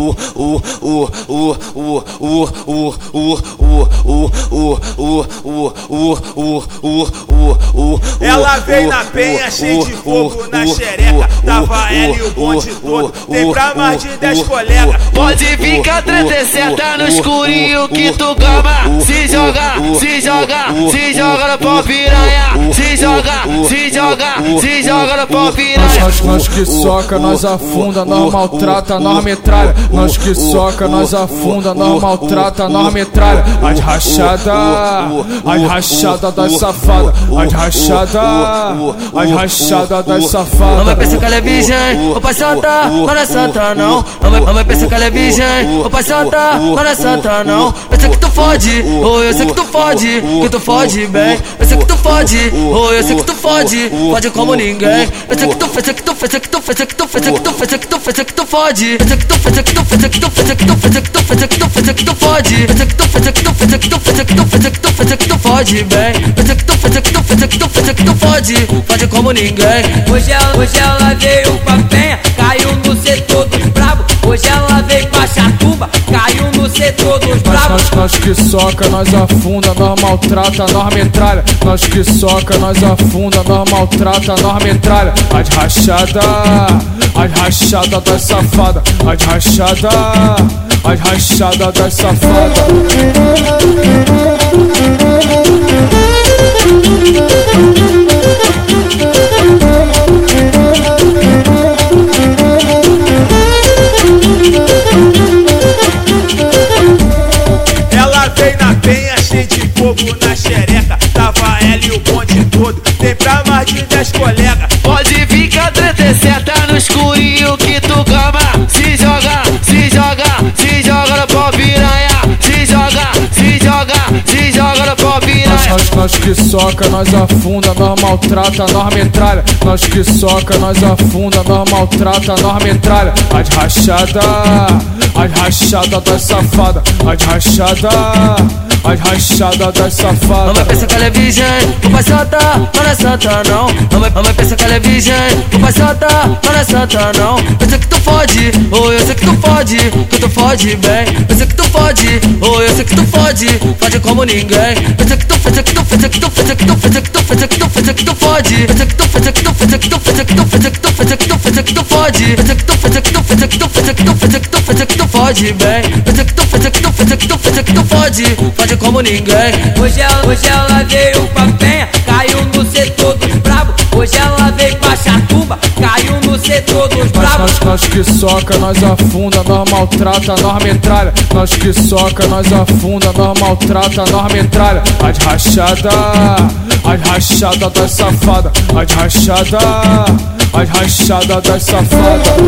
o o o o o o o o o o o o o Ela veio na penha cheia de fogo na xereca Tava ela e o bonde todo. Tem pra mais de 10 colegas. Pode ficar 37 no escurinho que tu gama. Se joga, se joga, se joga no pau piranha. Se joga, se joga, se joga no pau piranha. Nós, nós que soca, nós afunda, nós maltrata, nós metralha Nós que soca, nós afunda, nós maltrata, nós metralha As rachada, as rachada das safadas As rachada, as rachada das safadas pensa que ela é virgem, o pai santa, não é santa não Mamãe, mamãe pensa que ela é virgem, o pai santa, não é santa não Pensa que tu fode, oh eu sei que tu fode, que tu fode bem Pensa que tu fode, oh eu sei que tu fode, fode como ninguém Pensa que tu, pensa que tu, pensa que tu, pensa que tu, pensa que tu, pensa que tu, pensa que tu fode Pensa que tu, pensa que tu, pensa que tu, pensa que tu, pensa que tu, pensa que tu, pensa que tu fode Pensa que tu, pensa que tu, pensa que tu, pensa que tu, pensa que tu, que tu fode bem que tu, pensa que tu, pensa que tu, pensa que tu fode, fode como ninguém Hoje ela, hoje ela veio pra penha, caiu no setor dos bravos. Hoje ela veio pra chatuba, caiu no setor dos bravos. nós, nós que soca, nós afunda, nós maltrata, nós metralha Nós que soca, nós afunda, nós maltrata, nós metralha As rachada, as rachada das safadas As rachada, as rachada das safadas Ela veio na penha cheia de fogo na xereca. Tava ela e o bonde todo Tem pra mais de 10 colegas. Pode ficar 37 no escurinho que tu gama? Se joga, se joga, se joga no pau piranha. Se joga, se joga, se joga no Nós, piranha. Nós, nós que soca, nós afunda, nós maltrata, nós metralha. Nós que soca, nós afunda, nós maltrata, nós metralha. As rachada, as rachada das safadas As rachada, as rachada das safadas Mamãe pensa que ela é virgem, o santa, mas não é santa não Mamãe, mamãe pensa que ela é virgem, o santa, mas não é santa não Pensa que tu fode, oh eu sei que tu fode, que tu fode bem Pensa que tu fode, oh eu sei que tu fode, fode como ninguém Pensa que tu, pensa que tu, pensa que tu, pensa que tu, pensa que tu, pensa que tu, pensa que tu fode Pensa que tu, pensa que tu, pensa que tu, pensa que tu, pensa que tu, pensa que tu, pensa que tu pensa que tu, pensa que tu, pensa que tu fode bem Pensa que tu, pensa que tu, pensa que tu, pensa que tu fode, fode como ninguém. Hoje ela, hoje ela veio pra penha, caiu no setor dos bravos. Hoje ela veio pra chatuba, caiu no setor dos bravos. nós, nós que soca, nós afunda, nós maltrata, nós metralha. Nós que soca, nós afunda, nós maltrata, nós metralha. As rachada, as rachada das safadas As rachada, as rachada das safadas